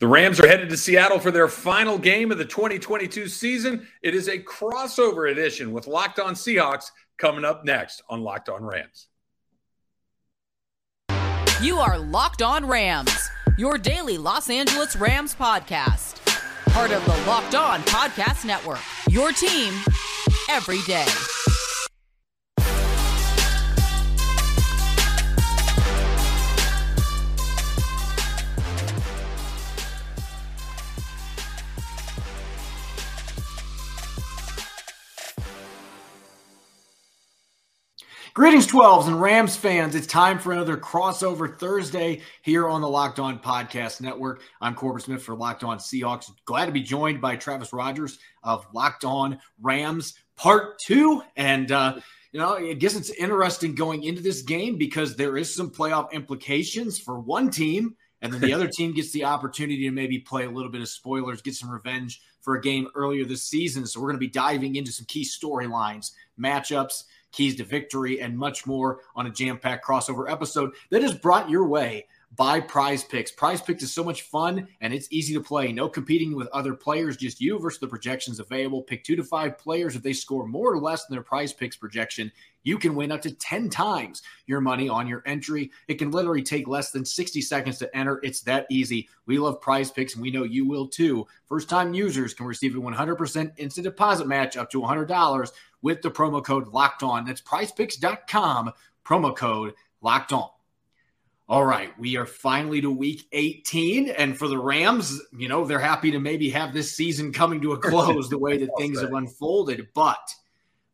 The Rams are headed to Seattle for their final game of the 2022 season. It is a crossover edition with Locked On Seahawks coming up next on Locked On Rams. You are Locked On Rams, your daily Los Angeles Rams podcast. Part of the Locked On Podcast Network, your team every day. Greetings, 12s and Rams fans. It's time for another crossover Thursday here on the Locked On Podcast Network. I'm Corbin Smith for Locked On Seahawks. Glad to be joined by Travis Rogers of Locked On Rams Part 2. And, uh, you know, I guess it's interesting going into this game because there is some playoff implications for one team, and then the other team gets the opportunity to maybe play a little bit of spoilers, get some revenge for a game earlier this season. So we're going to be diving into some key storylines, matchups keys to victory, and much more on a jam packed crossover episode that is brought your way by Prize Picks. Prize Picks is so much fun and it's easy to play. No competing with other players, just you versus the projections available. Pick two to five players. If they score more or less than their Prize Picks projection, you can win up to 10 times your money on your entry. It can literally take less than 60 seconds to enter. It's that easy. We love prize picks and we know you will too. First time users can receive a 100% instant deposit match up to $100 with the promo code locked on. That's prizepicks.com, promo code locked on. All right, we are finally to week 18. And for the Rams, you know, they're happy to maybe have this season coming to a close the way that things have unfolded. But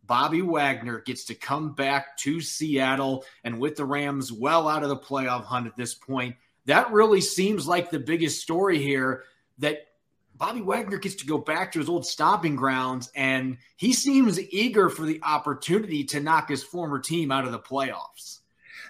Bobby Wagner gets to come back to Seattle and with the Rams well out of the playoff hunt at this point. That really seems like the biggest story here that Bobby Wagner gets to go back to his old stomping grounds and he seems eager for the opportunity to knock his former team out of the playoffs.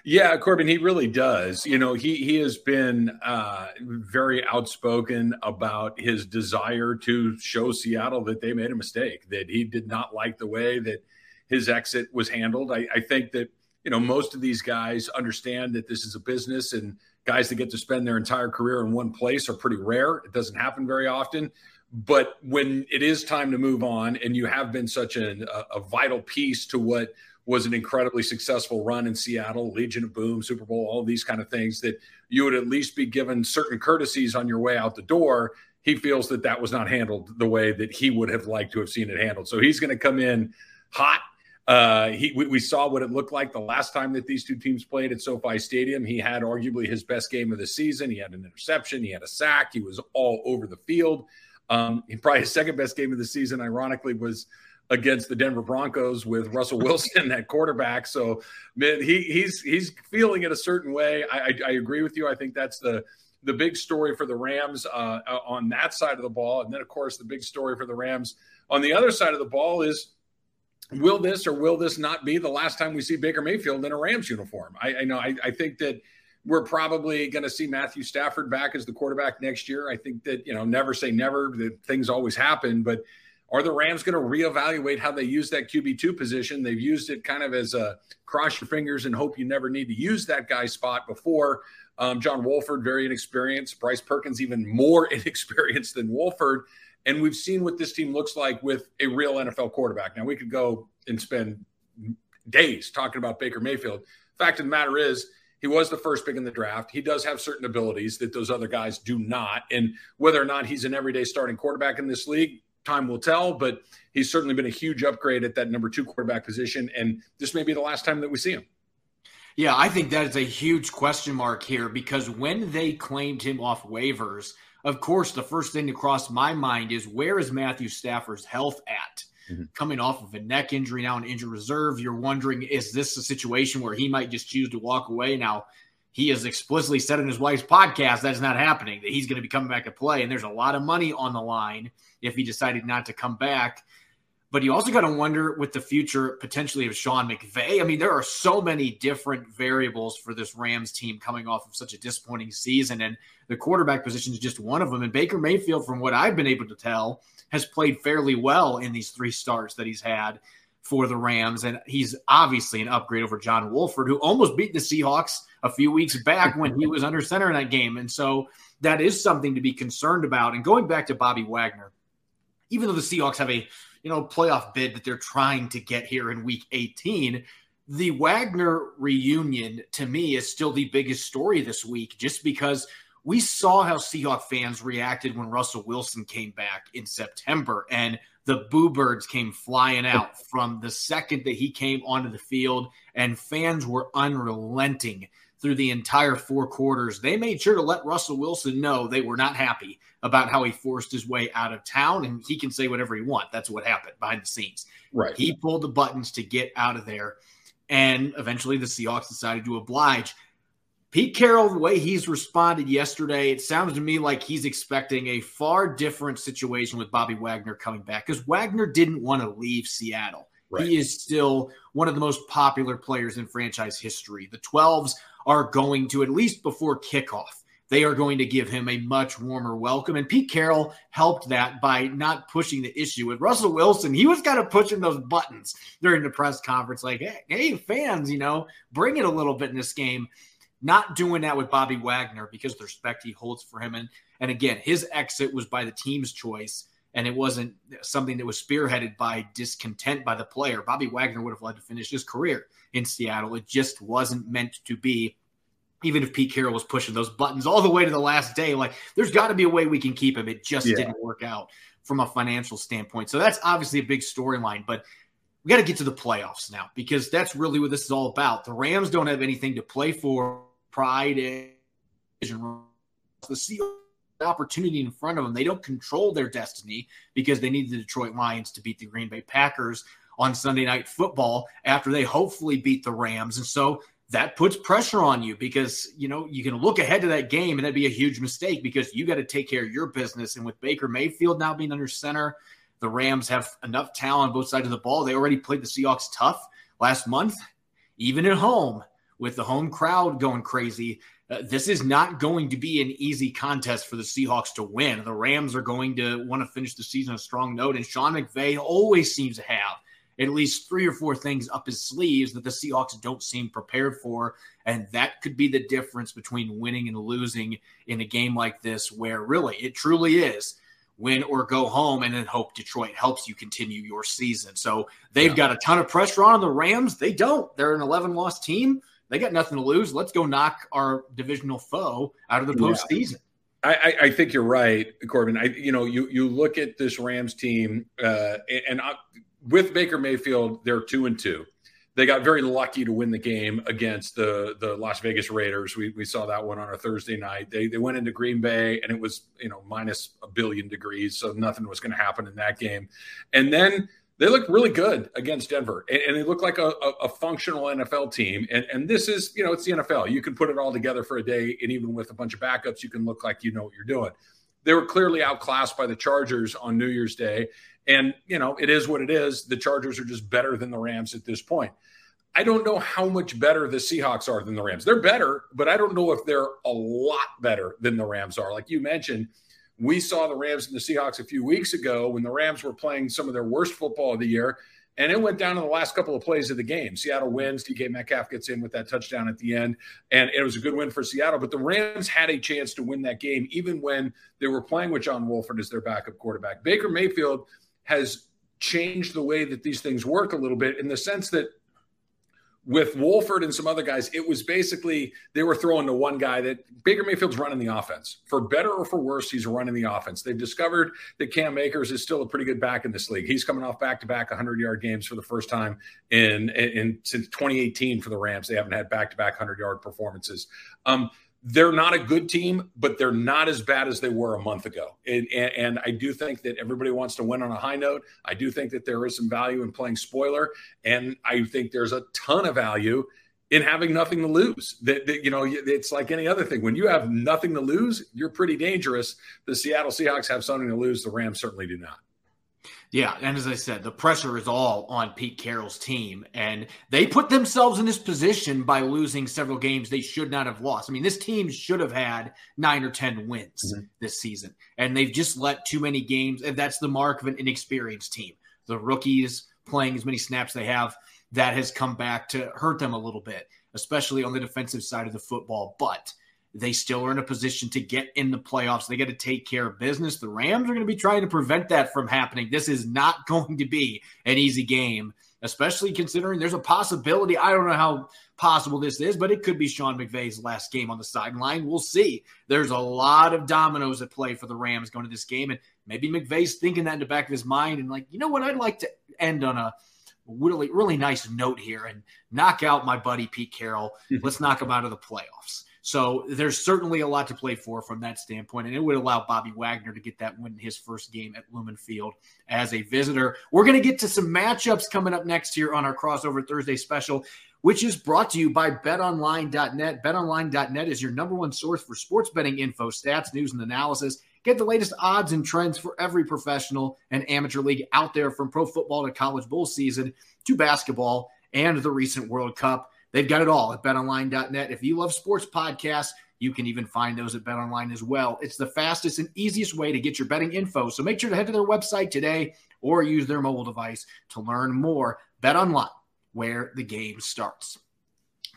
Yeah, Corbin, he really does. You know, he he has been uh, very outspoken about his desire to show Seattle that they made a mistake, that he did not like the way that his exit was handled. I, I think that you know most of these guys understand that this is a business, and guys that get to spend their entire career in one place are pretty rare. It doesn't happen very often. But when it is time to move on, and you have been such a, a vital piece to what was an incredibly successful run in Seattle, Legion of Boom, Super Bowl, all these kind of things that you would at least be given certain courtesies on your way out the door. He feels that that was not handled the way that he would have liked to have seen it handled. So he's going to come in hot. Uh, he, we, we, saw what it looked like the last time that these two teams played at SoFi Stadium. He had arguably his best game of the season. He had an interception. He had a sack. He was all over the field. Um, probably his second best game of the season, ironically, was against the Denver Broncos with Russell Wilson at quarterback. So man, he he's he's feeling it a certain way. I, I, I, agree with you. I think that's the the big story for the Rams uh, uh, on that side of the ball, and then of course the big story for the Rams on the other side of the ball is. Will this or will this not be the last time we see Baker Mayfield in a Rams uniform? I, I know. I, I think that we're probably going to see Matthew Stafford back as the quarterback next year. I think that you know, never say never. That things always happen, but are the Rams going to reevaluate how they use that QB2 position? They've used it kind of as a cross your fingers and hope you never need to use that guy's spot before. Um, John Wolford, very inexperienced. Bryce Perkins, even more inexperienced than Wolford. And we've seen what this team looks like with a real NFL quarterback. Now, we could go and spend days talking about Baker Mayfield. The fact of the matter is, he was the first pick in the draft. He does have certain abilities that those other guys do not. And whether or not he's an everyday starting quarterback in this league, time will tell, but he's certainly been a huge upgrade at that number two quarterback position. And this may be the last time that we see him. Yeah, I think that is a huge question mark here because when they claimed him off waivers, of course, the first thing to cross my mind is where is Matthew Stafford's health at? Mm-hmm. Coming off of a neck injury now in injured reserve, you're wondering is this a situation where he might just choose to walk away? Now, he has explicitly said in his wife's podcast that's not happening, that he's going to be coming back to play. And there's a lot of money on the line if he decided not to come back. But you also got to wonder with the future potentially of Sean McVay. I mean, there are so many different variables for this Rams team coming off of such a disappointing season. And the quarterback position is just one of them. And Baker Mayfield, from what I've been able to tell, has played fairly well in these three starts that he's had for the Rams, and he's obviously an upgrade over John Wolford, who almost beat the Seahawks a few weeks back when he was under center in that game. And so that is something to be concerned about. And going back to Bobby Wagner, even though the Seahawks have a you know playoff bid that they're trying to get here in Week 18, the Wagner reunion to me is still the biggest story this week, just because we saw how Seahawk fans reacted when Russell Wilson came back in September and the Boo Birds came flying out from the second that he came onto the field, and fans were unrelenting through the entire four quarters. They made sure to let Russell Wilson know they were not happy about how he forced his way out of town, and he can say whatever he wants. That's what happened behind the scenes. Right. He pulled the buttons to get out of there, and eventually the Seahawks decided to oblige. Pete Carroll, the way he's responded yesterday, it sounds to me like he's expecting a far different situation with Bobby Wagner coming back because Wagner didn't want to leave Seattle. Right. He is still one of the most popular players in franchise history. The 12s are going to, at least before kickoff, they are going to give him a much warmer welcome. And Pete Carroll helped that by not pushing the issue with Russell Wilson. He was kind of pushing those buttons during the press conference, like, hey, hey, fans, you know, bring it a little bit in this game. Not doing that with Bobby Wagner because of the respect he holds for him. And, and again, his exit was by the team's choice, and it wasn't something that was spearheaded by discontent by the player. Bobby Wagner would have loved to finish his career in Seattle. It just wasn't meant to be. Even if Pete Carroll was pushing those buttons all the way to the last day, like there's got to be a way we can keep him. It just yeah. didn't work out from a financial standpoint. So that's obviously a big storyline. But we got to get to the playoffs now because that's really what this is all about. The Rams don't have anything to play for pride and the Seahawks opportunity in front of them. They don't control their destiny because they need the Detroit Lions to beat the Green Bay Packers on Sunday night football after they hopefully beat the Rams. And so that puts pressure on you because you know you can look ahead to that game and that'd be a huge mistake because you got to take care of your business. And with Baker Mayfield now being under center, the Rams have enough talent on both sides of the ball. They already played the Seahawks tough last month, even at home with the home crowd going crazy. Uh, this is not going to be an easy contest for the Seahawks to win. The Rams are going to want to finish the season on a strong note, and Sean McVay always seems to have at least three or four things up his sleeves that the Seahawks don't seem prepared for. And that could be the difference between winning and losing in a game like this, where really it truly is win or go home and then hope Detroit helps you continue your season. So they've yeah. got a ton of pressure on the Rams. They don't. They're an 11 loss team. They got nothing to lose. Let's go knock our divisional foe out of the postseason. Yeah. I, I, think you're right, Corbin. I, you know, you you look at this Rams team, uh, and I, with Baker Mayfield, they're two and two. They got very lucky to win the game against the the Las Vegas Raiders. We, we saw that one on a Thursday night. They they went into Green Bay and it was you know minus a billion degrees, so nothing was going to happen in that game. And then they looked really good against Denver, and, and they looked like a, a, a, functional NFL team. And, and this is, you know, it's the NFL. You can put it all together for a day, and even with a bunch of backups, you can look like you know what you're doing. They were clearly outclassed by the Chargers on New Year's Day, and you know it is what it is. The Chargers are just better than the Rams at this point. I don't know how much better the Seahawks are than the Rams. They're better, but I don't know if they're a lot better than the Rams are. Like you mentioned we saw the Rams and the Seahawks a few weeks ago when the Rams were playing some of their worst football of the year. And it went down in the last couple of plays of the game. Seattle wins. DK Metcalf gets in with that touchdown at the end. And it was a good win for Seattle. But the Rams had a chance to win that game, even when they were playing with John Wolford as their backup quarterback. Baker Mayfield has changed the way that these things work a little bit in the sense that with Wolford and some other guys, it was basically they were throwing to one guy that Baker Mayfield's running the offense. For better or for worse, he's running the offense. They've discovered that Cam Akers is still a pretty good back in this league. He's coming off back to back 100 yard games for the first time in, in, in since 2018 for the Rams. They haven't had back to back 100 yard performances. Um, they're not a good team, but they're not as bad as they were a month ago. And, and, and, I do think that everybody wants to win on a high note. I do think that there is some value in playing spoiler, and I think there's a ton of value in having nothing to lose. That, that, you know, it's like any other thing. When you have nothing to lose, you're pretty dangerous. The Seattle Seahawks have something to lose. The Rams certainly do not. Yeah, and as I said, the pressure is all on Pete Carroll's team, and they put themselves in this position by losing several games they should not have lost. I mean, this team should have had nine or ten wins mm-hmm. this season, and they've just let too many games, and that's the mark of an inexperienced team. The rookies playing as many snaps they have, that has come back to hurt them a little bit, especially on the defensive side of the football. But they still are in a position to get in the playoffs. They got to take care of business. The Rams are going to be trying to prevent that from happening. This is not going to be an easy game, especially considering there's a possibility. I don't know how possible this is, but it could be Sean McVay's last game on the sideline. We'll see. There's a lot of dominoes at play for the Rams going to this game. And maybe McVay's thinking that in the back of his mind and like, you know what? I'd like to end on a really, really nice note here and knock out my buddy Pete Carroll. Let's knock him out of the playoffs. So there's certainly a lot to play for from that standpoint, and it would allow Bobby Wagner to get that win in his first game at Lumen Field as a visitor. We're going to get to some matchups coming up next here on our crossover Thursday special, which is brought to you by BetOnline.net. BetOnline.net is your number one source for sports betting info, stats, news, and analysis. Get the latest odds and trends for every professional and amateur league out there, from pro football to college bowl season to basketball and the recent World Cup. They've got it all at betonline.net. If you love sports podcasts, you can even find those at BetOnline as well. It's the fastest and easiest way to get your betting info. So make sure to head to their website today or use their mobile device to learn more. BetOnline, where the game starts.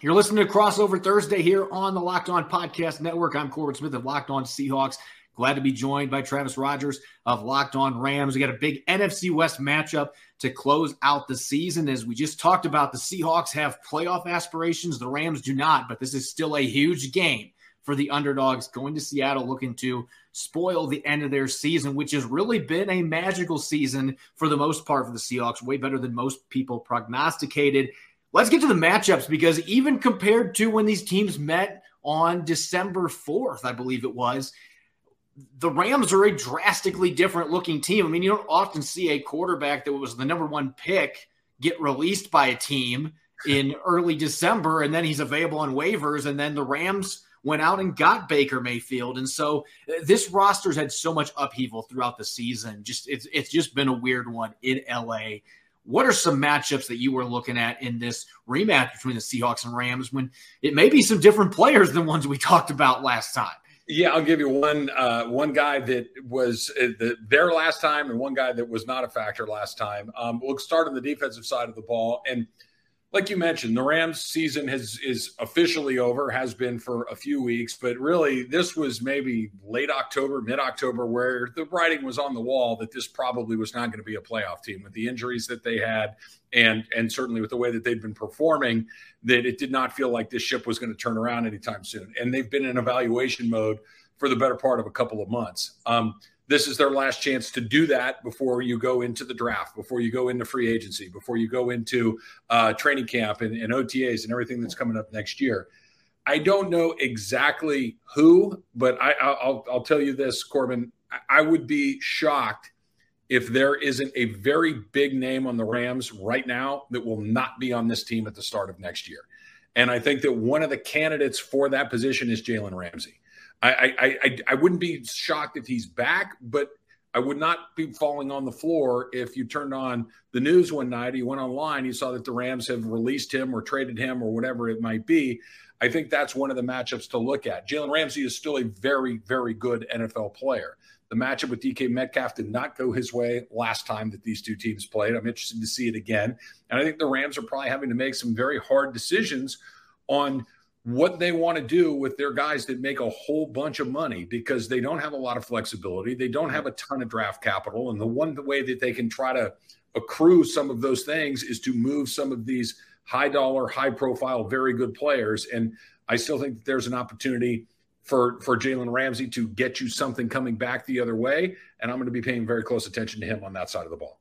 You're listening to Crossover Thursday here on the Locked On Podcast Network. I'm Corbin Smith of Locked On Seahawks. Glad to be joined by Travis Rogers of Locked On Rams. We got a big NFC West matchup to close out the season. As we just talked about, the Seahawks have playoff aspirations, the Rams do not, but this is still a huge game for the underdogs going to Seattle looking to spoil the end of their season, which has really been a magical season for the most part for the Seahawks, way better than most people prognosticated. Let's get to the matchups because even compared to when these teams met on December 4th, I believe it was, the Rams are a drastically different looking team. I mean, you don't often see a quarterback that was the number one pick get released by a team in early December and then he's available on waivers. And then the Rams went out and got Baker Mayfield. And so uh, this roster's had so much upheaval throughout the season. Just it's it's just been a weird one in LA. What are some matchups that you were looking at in this rematch between the Seahawks and Rams when it may be some different players than ones we talked about last time? Yeah, I'll give you one uh, one guy that was uh, the, there last time, and one guy that was not a factor last time. Um, we'll start on the defensive side of the ball, and like you mentioned, the Rams season has is officially over, has been for a few weeks, but really this was maybe late October, mid October, where the writing was on the wall that this probably was not going to be a playoff team with the injuries that they had, and and certainly with the way that they'd been performing, that it did not feel like this ship was going to turn around anytime soon. And they've been in evaluation mode for the better part of a couple of months. Um, this is their last chance to do that before you go into the draft, before you go into free agency, before you go into uh, training camp and, and OTAs and everything that's coming up next year. I don't know exactly who, but I, will I'll tell you this, Corbin. I would be shocked if there isn't a very big name on the Rams right now that will not be on this team at the start of next year. And I think that one of the candidates for that position is Jalen Ramsey. I, I, I, wouldn't be shocked if he's back, but I would not be falling on the floor if you turned on the news one night, you went online, you saw that the Rams have released him or traded him or whatever it might be. I think that's one of the matchups to look at. Jalen Ramsey is still a very, very good NFL player. The matchup with DK Metcalf did not go his way last time that these two teams played. I'm interested to see it again. And I think the Rams are probably having to make some very hard decisions on – what they want to do with their guys that make a whole bunch of money because they don't have a lot of flexibility. They don't have a ton of draft capital. And the one way that they can try to accrue some of those things is to move some of these high dollar, high profile, very good players. And I still think there's an opportunity for, for Jalen Ramsey to get you something coming back the other way. And I'm going to be paying very close attention to him on that side of the ball.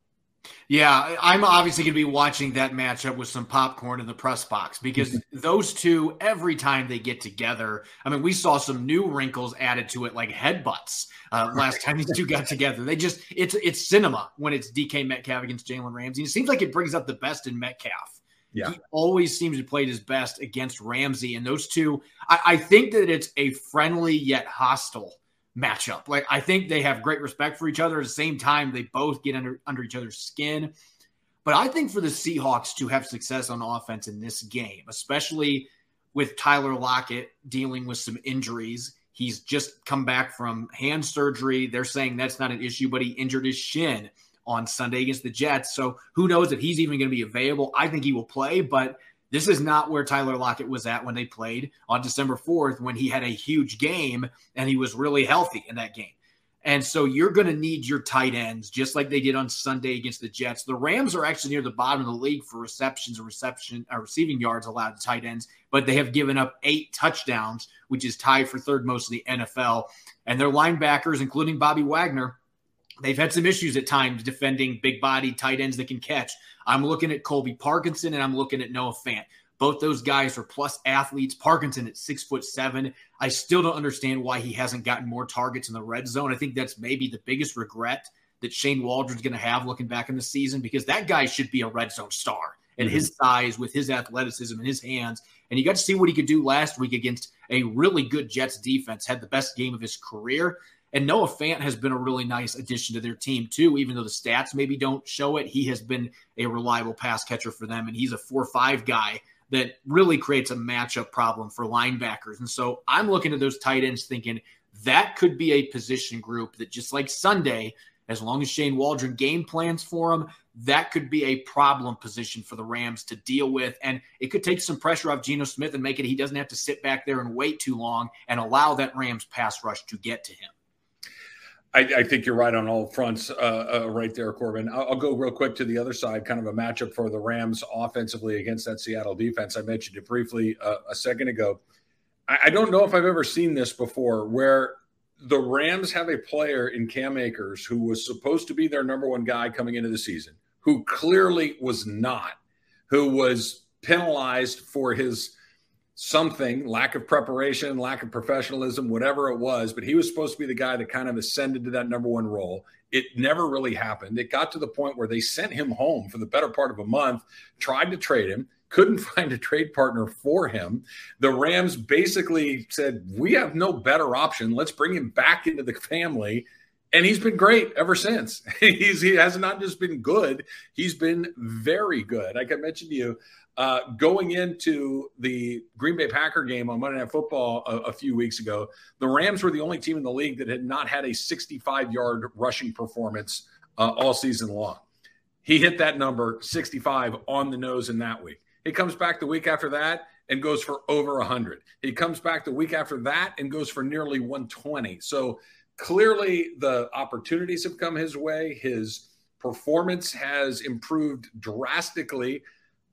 Yeah, I'm obviously going to be watching that matchup with some popcorn in the press box because those two, every time they get together, I mean, we saw some new wrinkles added to it, like headbutts uh, last time these two got together. They just, it's it's cinema when it's DK Metcalf against Jalen Ramsey. It seems like it brings up the best in Metcalf. Yeah. He always seems to play his best against Ramsey. And those two, I, I think that it's a friendly yet hostile matchup. Like I think they have great respect for each other. At the same time, they both get under under each other's skin. But I think for the Seahawks to have success on offense in this game, especially with Tyler Lockett dealing with some injuries, he's just come back from hand surgery. They're saying that's not an issue, but he injured his shin on Sunday against the Jets. So who knows if he's even going to be available? I think he will play, but this is not where Tyler Lockett was at when they played on December 4th when he had a huge game and he was really healthy in that game. And so you're going to need your tight ends just like they did on Sunday against the Jets. The Rams are actually near the bottom of the league for receptions or reception uh, receiving yards allowed to tight ends, but they have given up eight touchdowns, which is tied for third most in the NFL. And their linebackers, including Bobby Wagner, they've had some issues at times defending big body tight ends that can catch. I'm looking at Colby Parkinson and I'm looking at Noah Fant. Both those guys are plus athletes. Parkinson at six foot seven. I still don't understand why he hasn't gotten more targets in the red zone. I think that's maybe the biggest regret that Shane Waldron's going to have looking back in the season because that guy should be a red zone star and mm-hmm. his size with his athleticism and his hands. And you got to see what he could do last week against a really good Jets defense, had the best game of his career. And Noah Fant has been a really nice addition to their team, too. Even though the stats maybe don't show it, he has been a reliable pass catcher for them. And he's a 4 5 guy that really creates a matchup problem for linebackers. And so I'm looking at those tight ends thinking that could be a position group that just like Sunday, as long as Shane Waldron game plans for them, that could be a problem position for the Rams to deal with. And it could take some pressure off Geno Smith and make it he doesn't have to sit back there and wait too long and allow that Rams pass rush to get to him. I, I, think you're right on all fronts, uh, uh, right there, Corbin. I'll, I'll, go real quick to the other side, kind of a matchup for the Rams offensively against that Seattle defense. I mentioned it briefly uh, a second ago. I, I, don't know if I've ever seen this before, where the Rams have a player in Cam Akers who was supposed to be their number one guy coming into the season, who clearly was not, who was penalized for his something lack of preparation, lack of professionalism, whatever it was. But he was supposed to be the guy that kind of ascended to that number one role. It never really happened. It got to the point where they sent him home for the better part of a month, tried to trade him, couldn't find a trade partner for him. The Rams basically said, We have no better option. Let's bring him back into the family. And he's been great ever since. he's, he has not just been good, he's been very good. Like I mentioned to you, uh, going into the Green Bay Packer game on Monday Night Football a, a, few weeks ago, the Rams were the only team in the league that had not had a 65 yard rushing performance uh, all season long. He hit that number 65 on the nose in that week. He comes back the week after that and goes for over 100. He comes back the week after that and goes for nearly 120. So clearly the opportunities have come his way. His performance has improved drastically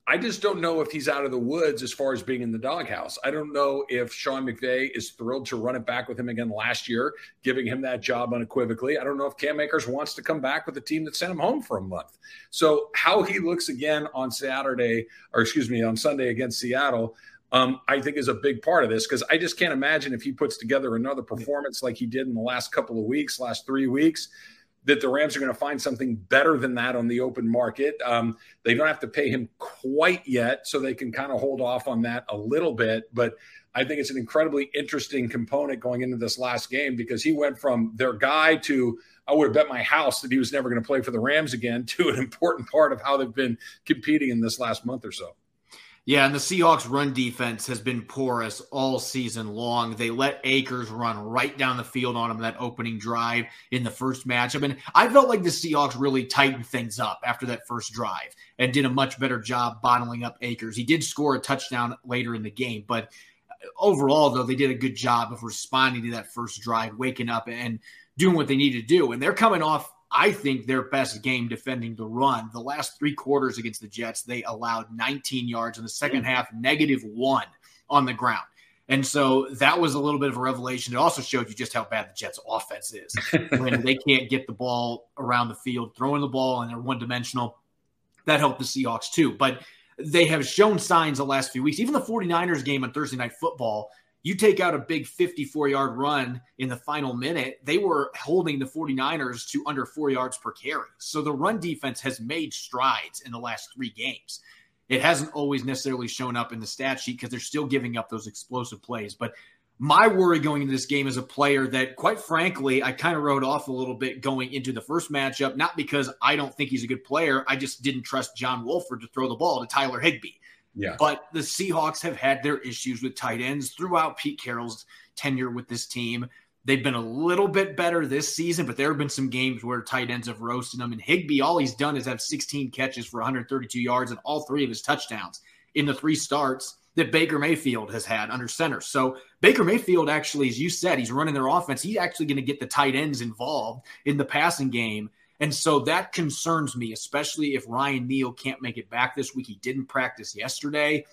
I just don't know if he's out of the woods as far as being in the doghouse. I don't know if Sean McVay is thrilled to run it back with him again last year, giving him that job unequivocally. I don't know if Cam Akers wants to come back with a team that sent him home for a month. So how he looks again on Saturday, or excuse me, on Sunday against Seattle, um, I think is a big part of this because I just can't imagine if he puts together another performance like he did in the last couple of weeks, last three weeks that the Rams are going to find something better than that on the open market. Um, they don't have to pay him quite yet, so they can kind of hold off on that a little bit. But I think it's an incredibly interesting component going into this last game because he went from their guy to I would have bet my house that he was never going to play for the Rams again to an important part of how they've been competing in this last month or so. Yeah, and the Seahawks run defense has been porous all season long. They let Akers run right down the field on him that opening drive in the first matchup. And I felt like the Seahawks really tightened things up after that first drive and did a much better job bottling up Akers. He did score a touchdown later in the game, but overall, though, they did a good job of responding to that first drive, waking up and doing what they needed to do. And they're coming off I think their best game defending the run. The last three quarters against the Jets, they allowed 19 yards. In the second half, negative one on the ground. And so that was a little bit of a revelation. It also showed you just how bad the Jets' offense is when they can't get the ball around the field, throwing the ball, and they're one dimensional. That helped the Seahawks too. But they have shown signs the last few weeks. Even the 49ers game on Thursday Night Football, you take out a big 54 yard run in the final minute, they were holding the 49ers to under four yards per carry. So the run defense has made strides in the last three games. It hasn't always necessarily shown up in the stat sheet because they're still giving up those explosive plays. But my worry going into this game is a player that, quite frankly, I kind of wrote off a little bit going into the first matchup, not because I don't think he's a good player. I just didn't trust John Wolford to throw the ball to Tyler Higbee. Yeah. But the Seahawks have had their issues with tight ends throughout Pete Carroll's tenure with this team. They've been a little bit better this season, but there have been some games where tight ends have roasted them. And Higbee, all he's done is have 16 catches for 132 yards and all three of his touchdowns in the three starts that Baker Mayfield has had under center. So Baker Mayfield actually, as you said, he's running their offense. He's actually going to get the tight ends involved in the passing game. And so that concerns me, especially if Ryan Neal can't make it back this week. He didn't practice yesterday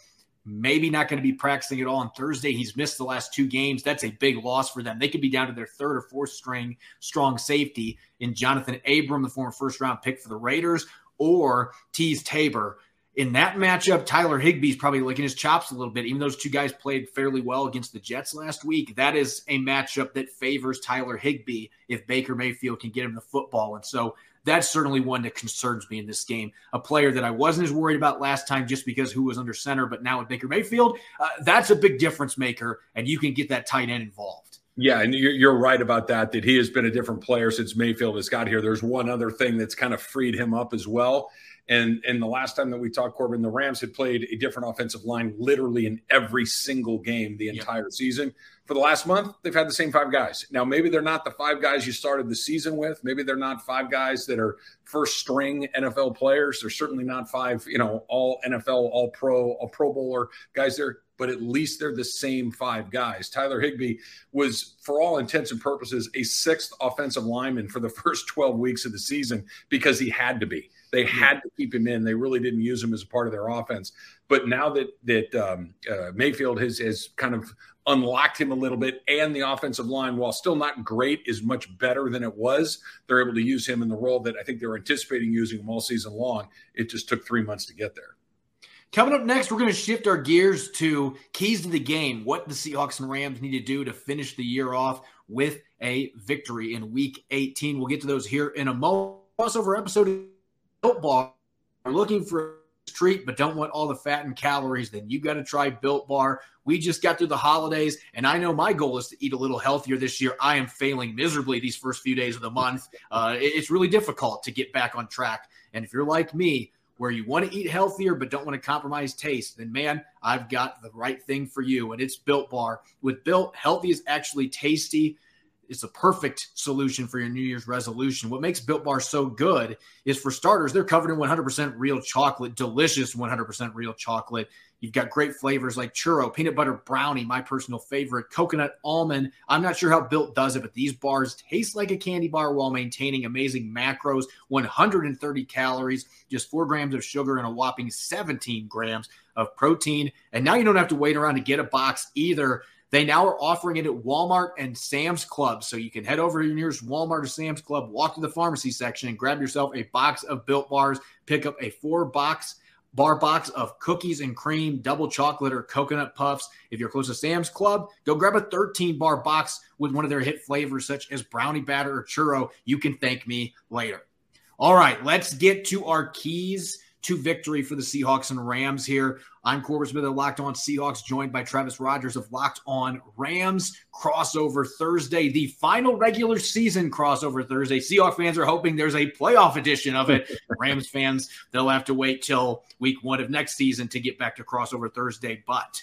maybe not going to be practicing at all on Thursday. He's missed the last two games. That's a big loss for them. They could be down to their third or fourth string strong safety in Johnathan Abram, the former first round pick for the Raiders, or Teez Tabor. In that matchup, Tyler Higbee's probably licking his chops a little bit. Even those two guys played fairly well against the Jets last week, that is a matchup that favors Tyler Higbee if Baker Mayfield can get him the football. And so that's certainly one that concerns me in this game. A player that I wasn't as worried about last time just because who was under center, but now with Baker Mayfield, uh, that's a big difference maker, and you can get that tight end involved. Yeah, and you're right about that, that he has been a different player since Mayfield has got here. There's one other thing that's kind of freed him up as well. And and the last time that we talked, Corbin, the Rams had played a different offensive line literally in every single game the entire season. For the last month, they've had the same five guys. Now, maybe they're not the five guys you started the season with. Maybe they're not five guys that are first string NFL players. They're certainly not five, you know, all NFL, all pro, all Pro Bowler guys there but at least they're the same five guys. Tyler Higbee was, for all intents and purposes, a sixth offensive lineman for the first 12 weeks of the season because he had to be. They had to keep him in. They really didn't use him as a part of their offense. But now that that um, uh, Mayfield has has kind of unlocked him a little bit, and the offensive line, while still not great, is much better than it was. They're able to use him in the role that I think they were anticipating using him all season long. It just took three months to get there. Coming up next, we're going to shift our gears to keys to the game. What the Seahawks and Rams need to do to finish the year off with a victory in Week 18. We'll get to those here in a moment. Crossover episode Built Bar are looking for a treat but don't want all the fat and calories, then you got to try Built Bar. We just got through the holidays, and I know my goal is to eat a little healthier this year. I am failing miserably these first few days of the month. Uh, it's really difficult to get back on track. And if you're like me, where you want to eat healthier but don't want to compromise taste, then man, I've got the right thing for you. And it's Built Bar. With Built, healthy is actually tasty. It's a perfect solution for your New Year's resolution. What makes Built Bar so good is for starters, they're covered in 100% real chocolate, delicious 100% real chocolate. You've got great flavors like churro, peanut butter brownie, my personal favorite, coconut almond. I'm not sure how Built does it, but these bars taste like a candy bar while maintaining amazing macros 130 calories, just four grams of sugar, and a whopping 17 grams of protein. And now you don't have to wait around to get a box either. They now are offering it at Walmart and Sam's Club. So you can head over to your nearest Walmart or Sam's Club, walk to the pharmacy section, and grab yourself a box of built bars. Pick up a four box bar box of cookies and cream, double chocolate, or coconut puffs. If you're close to Sam's Club, go grab a 13 bar box with one of their hit flavors, such as brownie batter or churro. You can thank me later. All right, let's get to our keys to victory for the Seahawks and Rams here. I'm Corbin Smith of Locked On Seahawks, joined by Travis Rogers of Locked On Rams. Crossover Thursday, the final regular season crossover Thursday. Seahawks fans are hoping there's a playoff edition of it. Rams fans, they'll have to wait till week one of next season to get back to crossover Thursday. But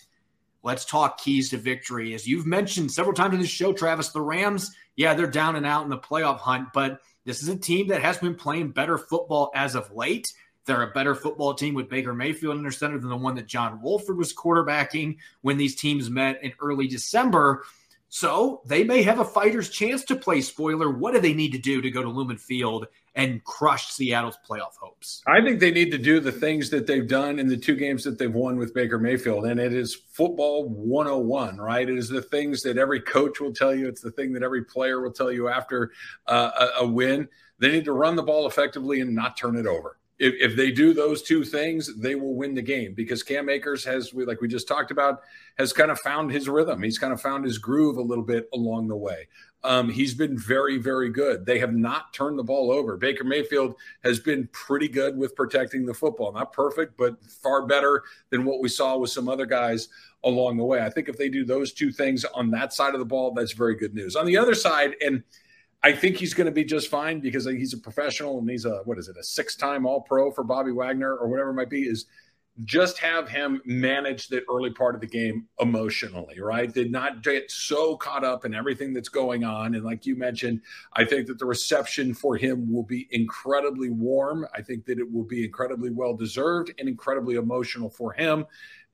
let's talk keys to victory. As you've mentioned several times in this show, Travis, the Rams, yeah, they're down and out in the playoff hunt, but this is a team that has been playing better football as of late. They're a better football team with Baker Mayfield under center than the one that John Wolford was quarterbacking when these teams met in early December. So they may have a fighter's chance to play spoiler. What do they need to do to go to Lumen Field and crush Seattle's playoff hopes? I think they need to do the things that they've done in the two games that they've won with Baker Mayfield. And it is football 101, right? It is the things that every coach will tell you, it's the thing that every player will tell you after uh, a, a win. They need to run the ball effectively and not turn it over if, if they do those two things, they will win the game because Cam Akers has, like we just talked about, has kind of found his rhythm. He's kind of found his groove a little bit along the way. Um, he's been very, very good. They have not turned the ball over. Baker Mayfield has been pretty good with protecting the football. Not perfect, but far better than what we saw with some other guys along the way. I think if they do those two things on that side of the ball, that's very good news. On the other side, and – I think he's going to be just fine because he's a professional and he's a what is it a six-time All-Pro for Bobby Wagner or whatever it might be. Is just have him manage the early part of the game emotionally, right? Did not get so caught up in everything that's going on. And like you mentioned, I think that the reception for him will be incredibly warm. I think that it will be incredibly well deserved and incredibly emotional for him.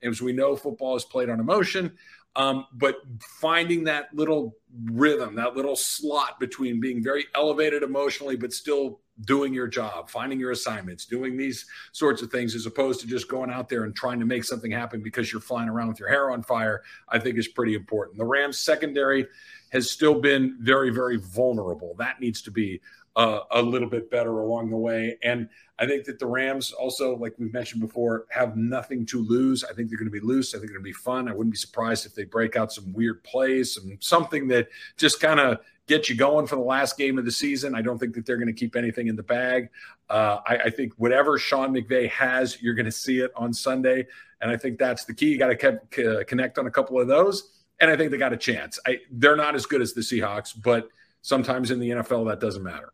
As we know, football is played on emotion. Um, but finding that little rhythm, that little slot between being very elevated emotionally, but still doing your job, finding your assignments, doing these sorts of things, as opposed to just going out there and trying to make something happen because you're flying around with your hair on fire, I think is pretty important. The Rams secondary has still been very, very vulnerable. That needs to be uh, a little bit better along the way. And I think that the Rams also, like we've mentioned before, have nothing to lose. I think they're going to be loose. I think they're going to be fun. I wouldn't be surprised if they break out some weird plays, some something that just kind of get you going for the last game of the season. I don't think that they're going to keep anything in the bag. Uh, I, I, think whatever Sean McVay has, you're going to see it on Sunday, and I think that's the key. You got to connect on a couple of those, and I think they got a chance. I, they're not as good as the Seahawks, but sometimes in the NFL that doesn't matter.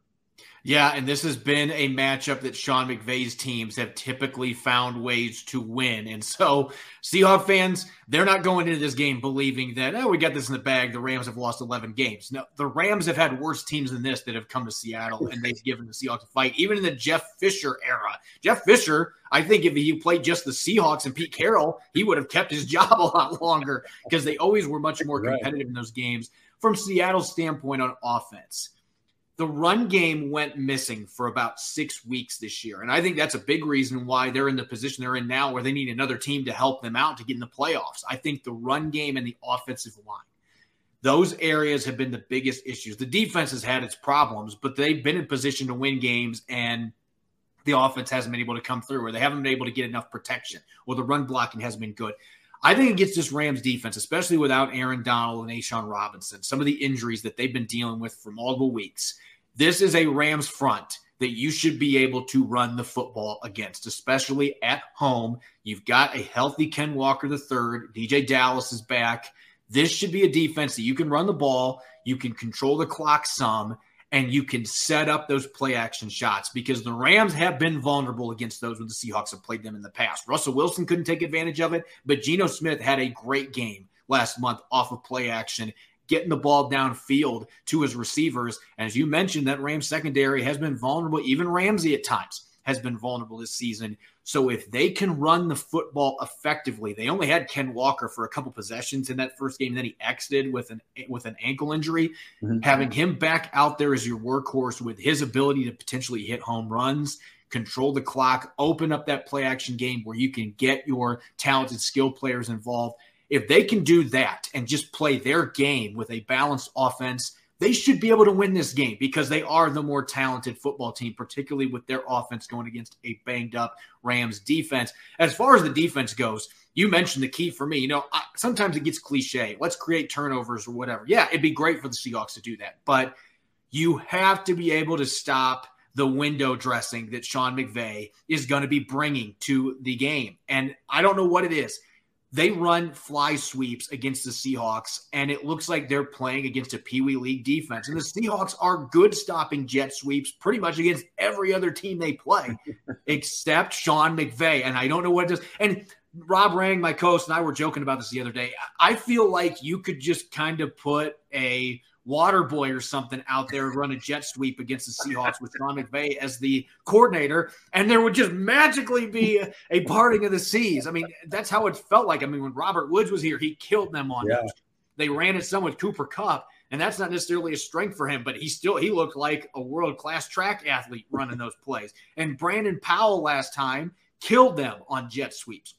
Yeah, and this has been a matchup that Sean McVay's teams have typically found ways to win. And so, Seahawks fans, they're not going into this game believing that, oh, we got this in the bag. The Rams have lost 11 games. No, the Rams have had worse teams than this that have come to Seattle, and they've given the Seahawks a fight, even in the Jeff Fisher era. Jeff Fisher, I think if he played just the Seahawks and Pete Carroll, he would have kept his job a lot longer because they always were much more competitive right. in those games. From Seattle's standpoint on offense, the run game went missing for about six weeks this year. And I think that's a big reason why they're in the position they're in now where they need another team to help them out to get in the playoffs. I think the run game and the offensive line, those areas have been the biggest issues. The defense has had its problems, but they've been in position to win games and the offense hasn't been able to come through or they haven't been able to get enough protection or the run blocking hasn't been good. I think it gets this Rams defense, especially without Aaron Donald and A'Shawn Robinson, some of the injuries that they've been dealing with for multiple weeks – this is a Rams front that you should be able to run the football against, especially at home. You've got a healthy Ken Walker III. DeeJay Dallas is back. This should be a defense that you can run the ball, you can control the clock some, and you can set up those play action shots because the Rams have been vulnerable against those when the Seahawks have played them in the past. Russell Wilson couldn't take advantage of it, but Geno Smith had a great game last month off of play action getting the ball downfield to his receivers. And as you mentioned, that Rams secondary has been vulnerable. Even Ramsey at times has been vulnerable this season. So if they can run the football effectively, they only had Ken Walker for a couple possessions in that first game. Then he exited with an with an ankle injury. Mm-hmm. Having him back out there as your workhorse with his ability to potentially hit home runs, control the clock, open up that play action game where you can get your talented skill players involved if they can do that and just play their game with a balanced offense, they should be able to win this game because they are the more talented football team, particularly with their offense going against a banged up Rams defense. As far as the defense goes, you mentioned the key for me. You know, I, sometimes it gets cliche. Let's create turnovers or whatever. Yeah, it'd be great for the Seahawks to do that, but you have to be able to stop the window dressing that Sean McVay is going to be bringing to the game. And I don't know what it is they run fly sweeps against the Seahawks, and it looks like they're playing against a Pee Wee League defense. And the Seahawks are good stopping jet sweeps pretty much against every other team they play, except Sean McVay. And I don't know what it does. And Rob Rang, my co host, and I were joking about this the other day. I feel like you could just kind of put a water boy or something out there run a jet sweep against the Seahawks with Sean McVay as the coordinator, and there would just magically be a, a, parting of the seas. I mean, that's how it felt like. I mean, when Robert Woods was here, he killed them on yeah. They ran it some with Cooper Kupp, and that's not necessarily a strength for him, but he still he looked like a world class track athlete running those plays. And Brandon Powell last time killed them on jet sweeps.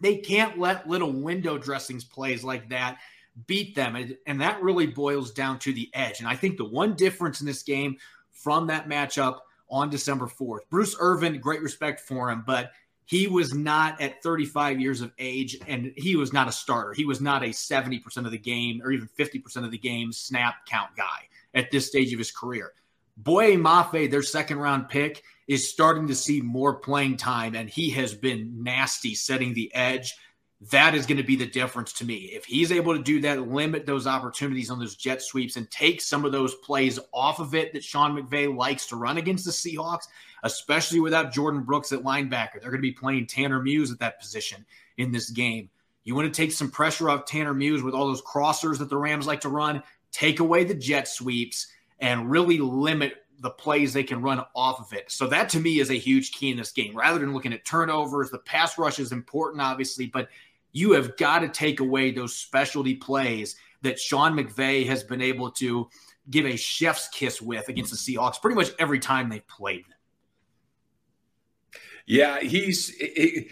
They can't let little window dressings plays like that beat them. And, and that really boils down to the edge. And I think the one difference in this game from that matchup on December 4th, Bruce Irvin, great respect for him, but he was not at 35 years of age and he was not a starter. He was not a 70% of the game or even 50% of the game snap count guy at this stage of his career. Boye Mafe, their second round pick, is starting to see more playing time and he has been nasty setting the edge that is going to be the difference to me. If he's able to do that, limit those opportunities on those jet sweeps and take some of those plays off of it that Sean McVay likes to run against the Seahawks, especially without Jordyn Brooks at linebacker. They're going to be playing Tanner Muse at that position in this game. You want to take some pressure off Tanner Muse with all those crossers that the Rams like to run, take away the jet sweeps, and really limit the plays they can run off of it. So that to me is a huge key in this game. Rather than looking at turnovers, the pass rush is important, obviously, but you have got to take away those specialty plays that Sean McVay has been able to give a chef's kiss with against the Seahawks pretty much every time they've played them. Yeah, he's it,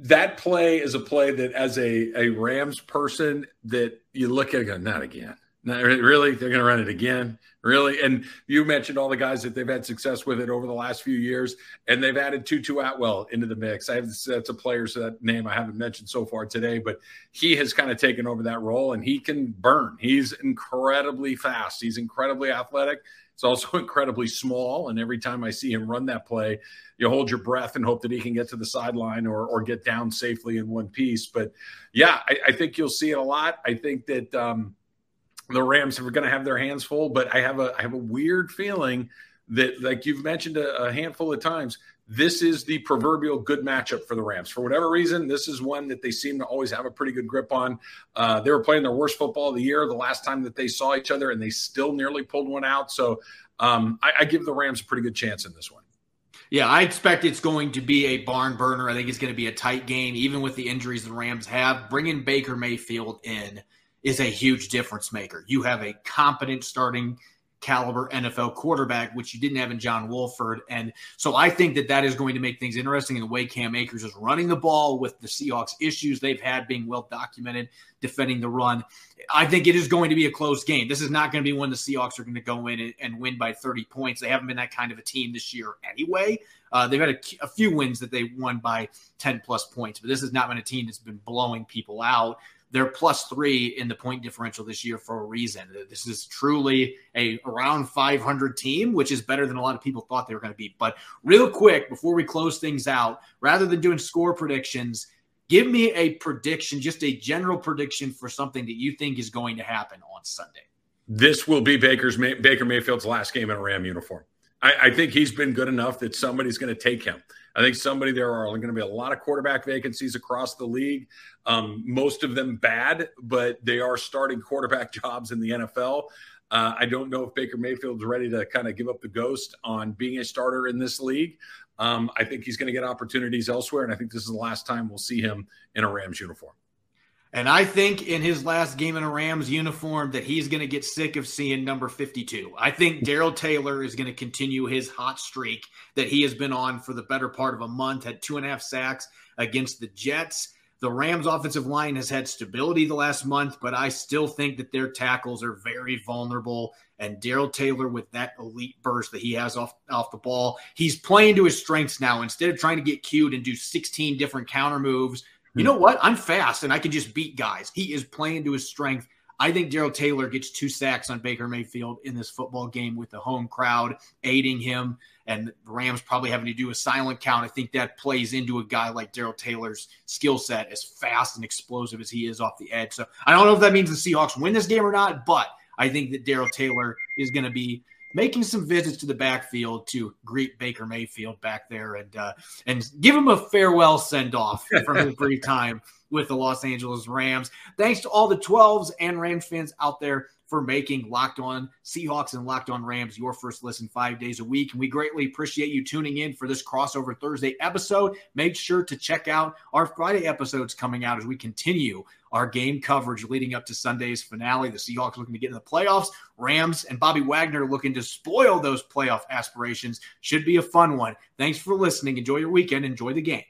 that play is a play that as a, a Rams person that you look at go, not again. Really, they're going to run it again. Really, and you mentioned all the guys that they've had success with it over the last few years, and they've added Tutu Atwell into the mix. I have that's a player's that name I haven't mentioned so far today, but he has kind of taken over that role, and he can burn. He's incredibly fast. He's incredibly athletic. It's also incredibly small, and every time I see him run that play, you hold your breath and hope that he can get to the sideline or or get down safely in one piece. But yeah, I, I think you'll see it a lot. I think that. Um, the Rams are going to have their hands full, but I have a I have a weird feeling that, like you've mentioned a, a, handful of times, this is the proverbial good matchup for the Rams. For whatever reason, this is one that they seem to always have a pretty good grip on. Uh, they were playing their worst football of the year the last time that they saw each other, and they still nearly pulled one out. So um, I, I give the Rams a pretty good chance in this one. Yeah, I expect it's going to be a barn burner. I think it's going to be a tight game, even with the injuries the Rams have. Bringing Baker Mayfield in is a huge difference maker. You have a competent starting caliber NFL quarterback, which you didn't have in John Wolford. And so I think that that is going to make things interesting in the way Cam Akers is running the ball with the Seahawks issues they've had being well documented, defending the run. I think it is going to be a close game. This is not going to be when the Seahawks are going to go in and, and win by 30 points. They haven't been that kind of a team this year anyway. Uh, they've had a, a, few wins that they won by 10 plus points, but this has not been a team that's been blowing people out they're plus three in the point differential this year for a reason. This is truly a around 500 team, which is better than a lot of people thought they were going to be. But real quick, before we close things out, rather than doing score predictions, give me a prediction, just a general prediction for something that you think is going to happen on Sunday. This will be Baker's Baker Mayfield's last game in a Ram uniform. I, I think he's been good enough that somebody's going to take him. I think somebody there are going to be a lot of quarterback vacancies across the league. Um, most of them bad, but they are starting quarterback jobs in the NFL. Uh, I don't know if Baker Mayfield's ready to kind of give up the ghost on being a starter in this league. Um, I think he's going to get opportunities elsewhere, and I think this is the last time we'll see him in a Rams uniform. And I think in his last game in a Rams uniform that he's going to get sick of seeing number 52. I think Darrell Taylor is going to continue his hot streak that he has been on for the better part of a month, had two and a half sacks against the Jets. The Rams offensive line has had stability the last month, but I still think that their tackles are very vulnerable. And Darrell Taylor, with that elite burst that he has off, off the ball, he's playing to his strengths now. Instead of trying to get cute and do 16 different counter moves, you know what? I'm fast and I can just beat guys. He is playing to his strength. I think Darrell Taylor gets two sacks on Baker Mayfield in this football game with the home crowd aiding him and the Rams probably having to do a silent count. I think that plays into a guy like Darrell Taylor's skill set as fast and explosive as he is off the edge. So I don't know if that means the Seahawks win this game or not, but I think that Darrell Taylor is going to be making some visits to the backfield to greet Baker Mayfield back there and uh, and give him a farewell send off from his brief time with the Los Angeles Rams. Thanks to all the 12s and Rams fans out there for making Locked On Seahawks and Locked On Rams your first listen five days a week. And we greatly appreciate you tuning in for this crossover Thursday episode. Make sure to check out our Friday episodes coming out as we continue our game coverage leading up to Sunday's finale. The Seahawks looking to get in the playoffs. Rams and Bobby Wagner looking to spoil those playoff aspirations. Should be a fun one. Thanks for listening. Enjoy your weekend. Enjoy the game.